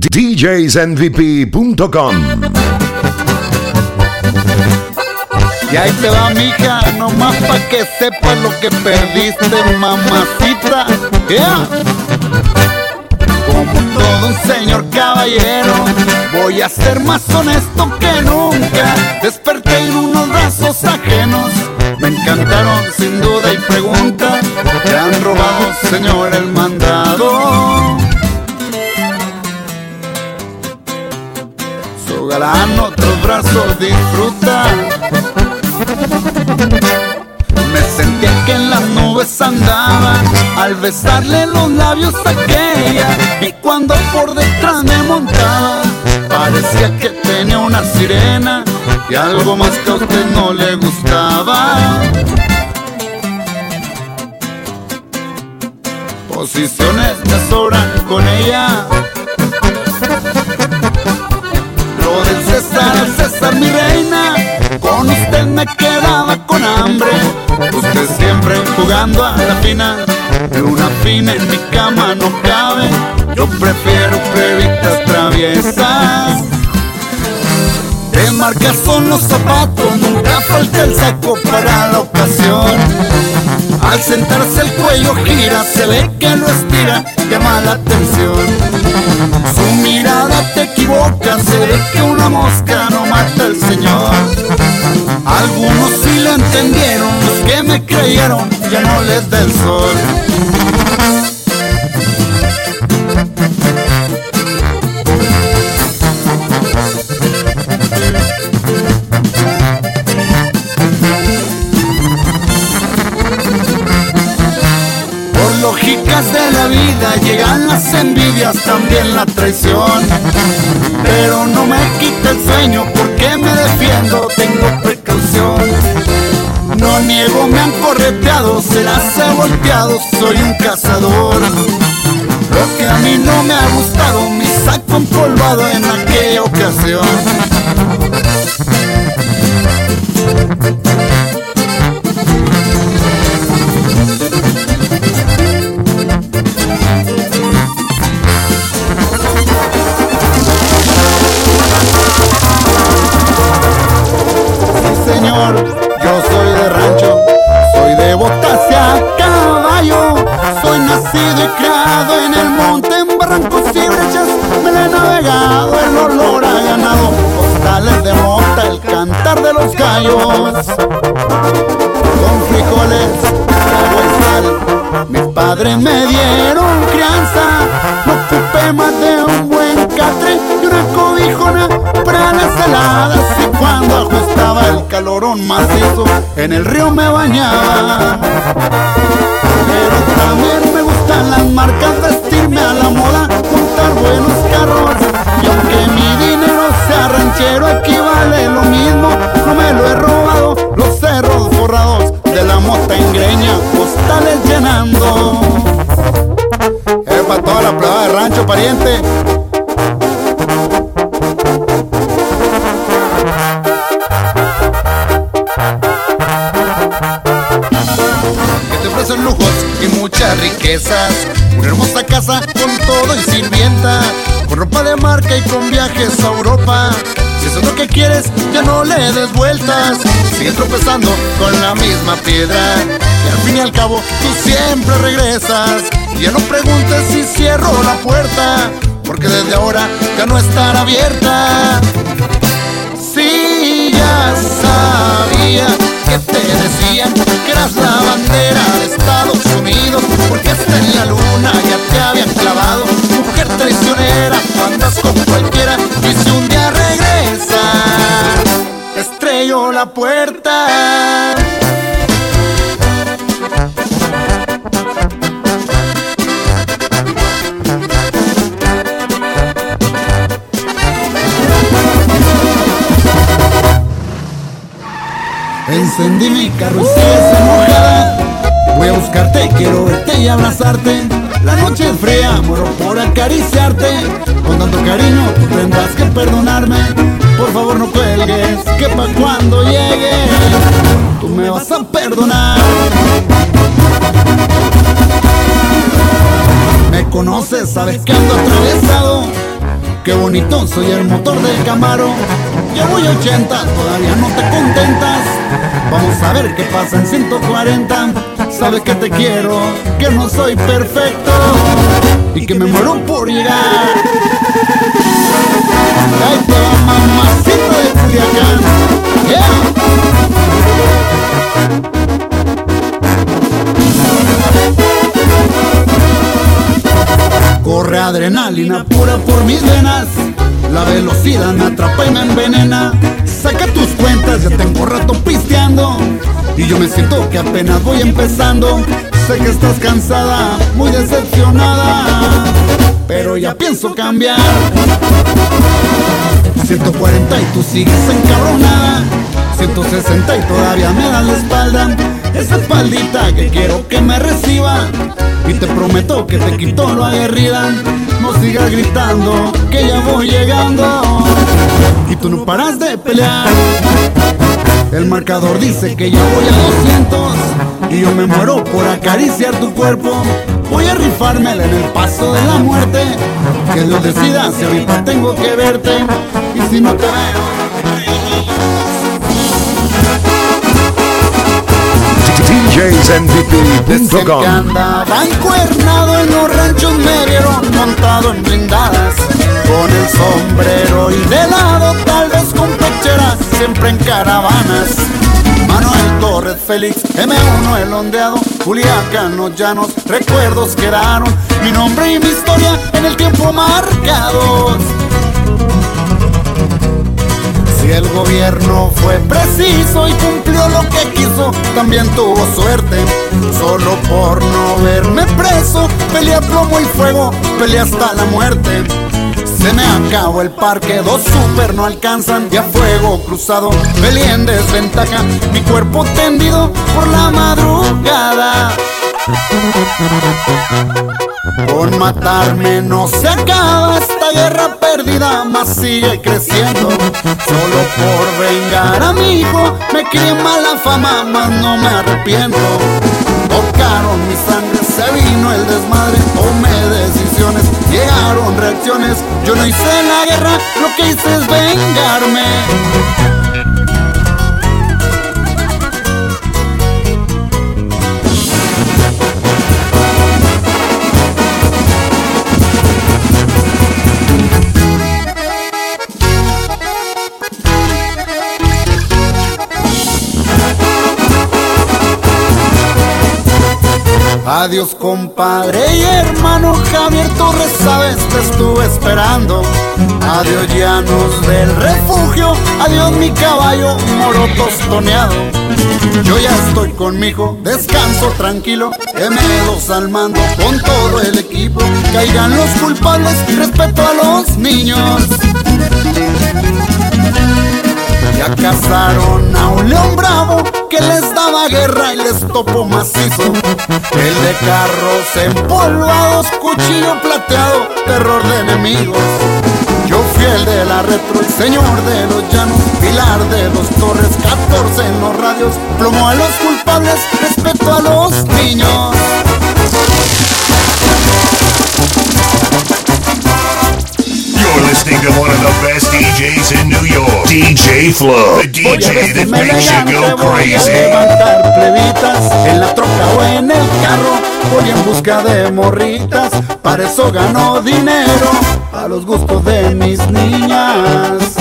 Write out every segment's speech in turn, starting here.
DJsNVP.com Y ahí te va, mija, nomás pa' que sepas lo que perdiste, mamacita. Yeah. Como todo un señor caballero, voy a ser más honesto que nunca. Desperté en unos brazos ajenos, me encantaron sin duda y pregunta. Te han robado, señor, el mandado. Disfruta. Me sentía que en las nubes andaba al besarle los labios a aquella y cuando por detrás me montaba parecía que tenía una sirena y algo más que a usted no le gustaba. Posiciones me sobran con ella. Jugando a la fina. De una fina en mi cama no cabe. Yo prefiero plebitas traviesas de marca son los zapatos, nunca falta el saco para la ocasión. Al sentarse el cuello gira, se ve que lo estira, llama la atención. Su mirada te equivoca, se ve que una mosca no mata al Señor. Algunos sí lo entendieron, los que me creyeron ya no les da el sol. Pero no me quita el sueño porque me defiendo, tengo precaución. No niego, me han correteado, se las volteado, soy un cazador. Lo que a mí no me ha gustado, mi saco empolvado en aquella ocasión. Con frijoles, agua y sal, mis padres me dieron crianza. No ocupé más de un buen catre y una cobijona para las heladas. Y cuando ajustaba el calorón macizo, en el río me bañaba. Pero también me gustan las marcas, vestirme a la moda, montar buenos carros. Y aunque mi dinero sea ranchero, equivale lo mismo, no me lo he robado. Los cerros forrados de la mota engreña, postales llenando. Es para toda la plaza de rancho, pariente. que te ofrecen lujos y muchas riquezas. Una hermosa casa con todo y sirvienta, con ropa de marca y con viajes a Europa. Si eso es lo que quieres, ya no le des vueltas. Sigue tropezando con la misma piedra. Y al fin y al cabo, tú siempre regresas. Ya no preguntes si cierro la puerta, porque desde ahora ya no estará abierta. Sí, ya sabía que te decían que eras la bandera de Estados Unidos, porque hasta en la luna ya te habían clavado. Mujer traicionera, andas con cualquiera, y si puerta. Encendí mi carrocería mojada Voy a buscarte, quiero verte y abrazarte La noche es fría, muero por acariciarte Con tanto cariño tú tendrás que perdonarme Por favor no cuelgues, que pa' cuando llegue Tú me vas a perdonar Me conoces, sabes que ando atravesado Qué bonito soy el motor del Camaro. Ya voy a 80, todavía no te contentas. Vamos a ver qué pasa en 140. Sabes que te quiero, que no soy perfecto y que me muero por llegar. Ahí te va de Culiacán. Corre adrenalina pura por mis venas. La velocidad me atrapa y me envenena. Saca tus cuentas, ya tengo rato pisteando. Y yo me siento que apenas voy empezando. Sé que estás cansada, muy decepcionada. Pero ya pienso cambiar. 140 y tú sigues encabronada. 160 y todavía me das la espalda. Esa espaldita que quiero que me reciba. Y te prometo que te quito lo aguerrida. No sigas gritando que ya voy llegando. Y tú no paras de pelear. El marcador dice que ya voy a 200 y yo me muero por acariciar tu cuerpo. Voy a rifármela en el paso de la muerte. Que Dios decida si ahorita tengo que verte y si no te veo. En los ranchos me vieron montado en blindadas. Con el sombrero y de lado tal vez con pecheras Siempre en caravanas. Manuel Torres Félix, M1 el ondeado Juliacán los llanos, recuerdos quedaron. Mi nombre y mi historia en el tiempo marcados el gobierno fue preciso y cumplió lo que quiso, también tuvo suerte. Solo por no verme preso, peleé a plomo y fuego, peleé hasta la muerte. Se me acabó el parque, dos super no alcanzan y a fuego cruzado peleé en desventaja, mi cuerpo tendido por la madrugada. Con matarme no se acaba esta guerra perdida, más sigue creciendo. Solo por vengar a mi hijo me crié mala fama, más no me arrepiento. Tocaron mi sangre, se vino el desmadre, tomé decisiones, llegaron reacciones. Yo no hice la guerra, lo que hice es vengarme. Adiós compadre y hermano Javier Torres, sabes te estuve esperando. Adiós llanos del refugio, adiós mi caballo moro tostoneado. Yo ya estoy con mi hijo, descanso tranquilo, gemelos al mando con todo el equipo. Caigan los culpables, respeto a los niños. Ya cazaron a un león bravo que les daba guerra y les topó macizo. El de carros empolvados, cuchillo plateado, terror de enemigos. Yo fui el de la retro, el señor de los llanos, pilar de los torres, 14 en los radios, plomo a los culpables, respeto a los niños. Flow, the DJ that makes you go Voy a crazy. levantar plebitas en la troca o en el carro. Voy en busca de morritas, para eso gano dinero, a los gustos de mis niñas.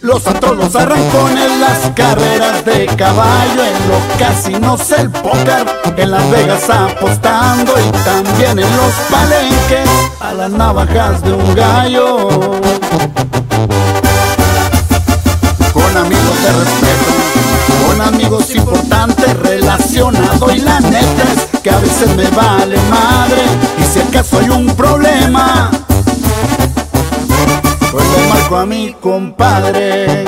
Los otros los arrancones, las carreras de caballo, en los casinos el póker, en Las Vegas apostando y también en los palenques a las navajas de un gallo. Con amigos de respeto, con amigos importantes relacionado y la neta es que a veces me vale madre y si acaso hay un problema pues le marco a mi compadre.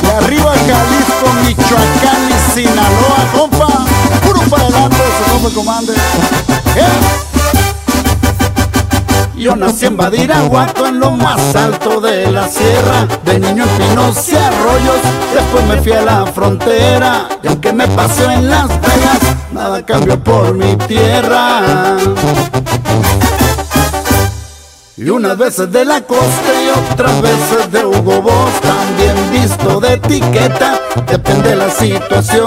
De arriba Jalisco, Michoacán y Sinaloa, compa. Puro para adelante, no me Yo nací en Badiraguato, en lo más alto de la sierra. De niño en pinos y arroyos, después me fui a la frontera. Y aunque me pasó en Las Vegas, nada cambió por mi tierra. Y unas veces de la costa y otras veces de Hugo Boss También visto de etiqueta, depende la situación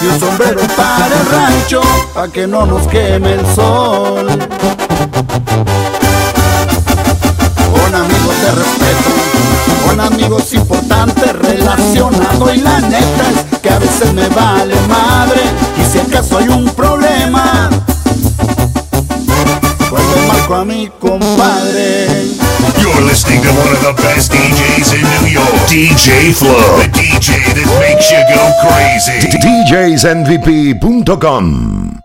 Y un sombrero para el rancho, pa' que no nos queme el sol con amigos importantes relacionado Y la neta es que a veces me vale madre Y si acaso hay un problema pues le marco a mi compadre You're listening to one of the best DJs in New York. DJ Flow. The DJ that makes you go crazy. DJsNVP.com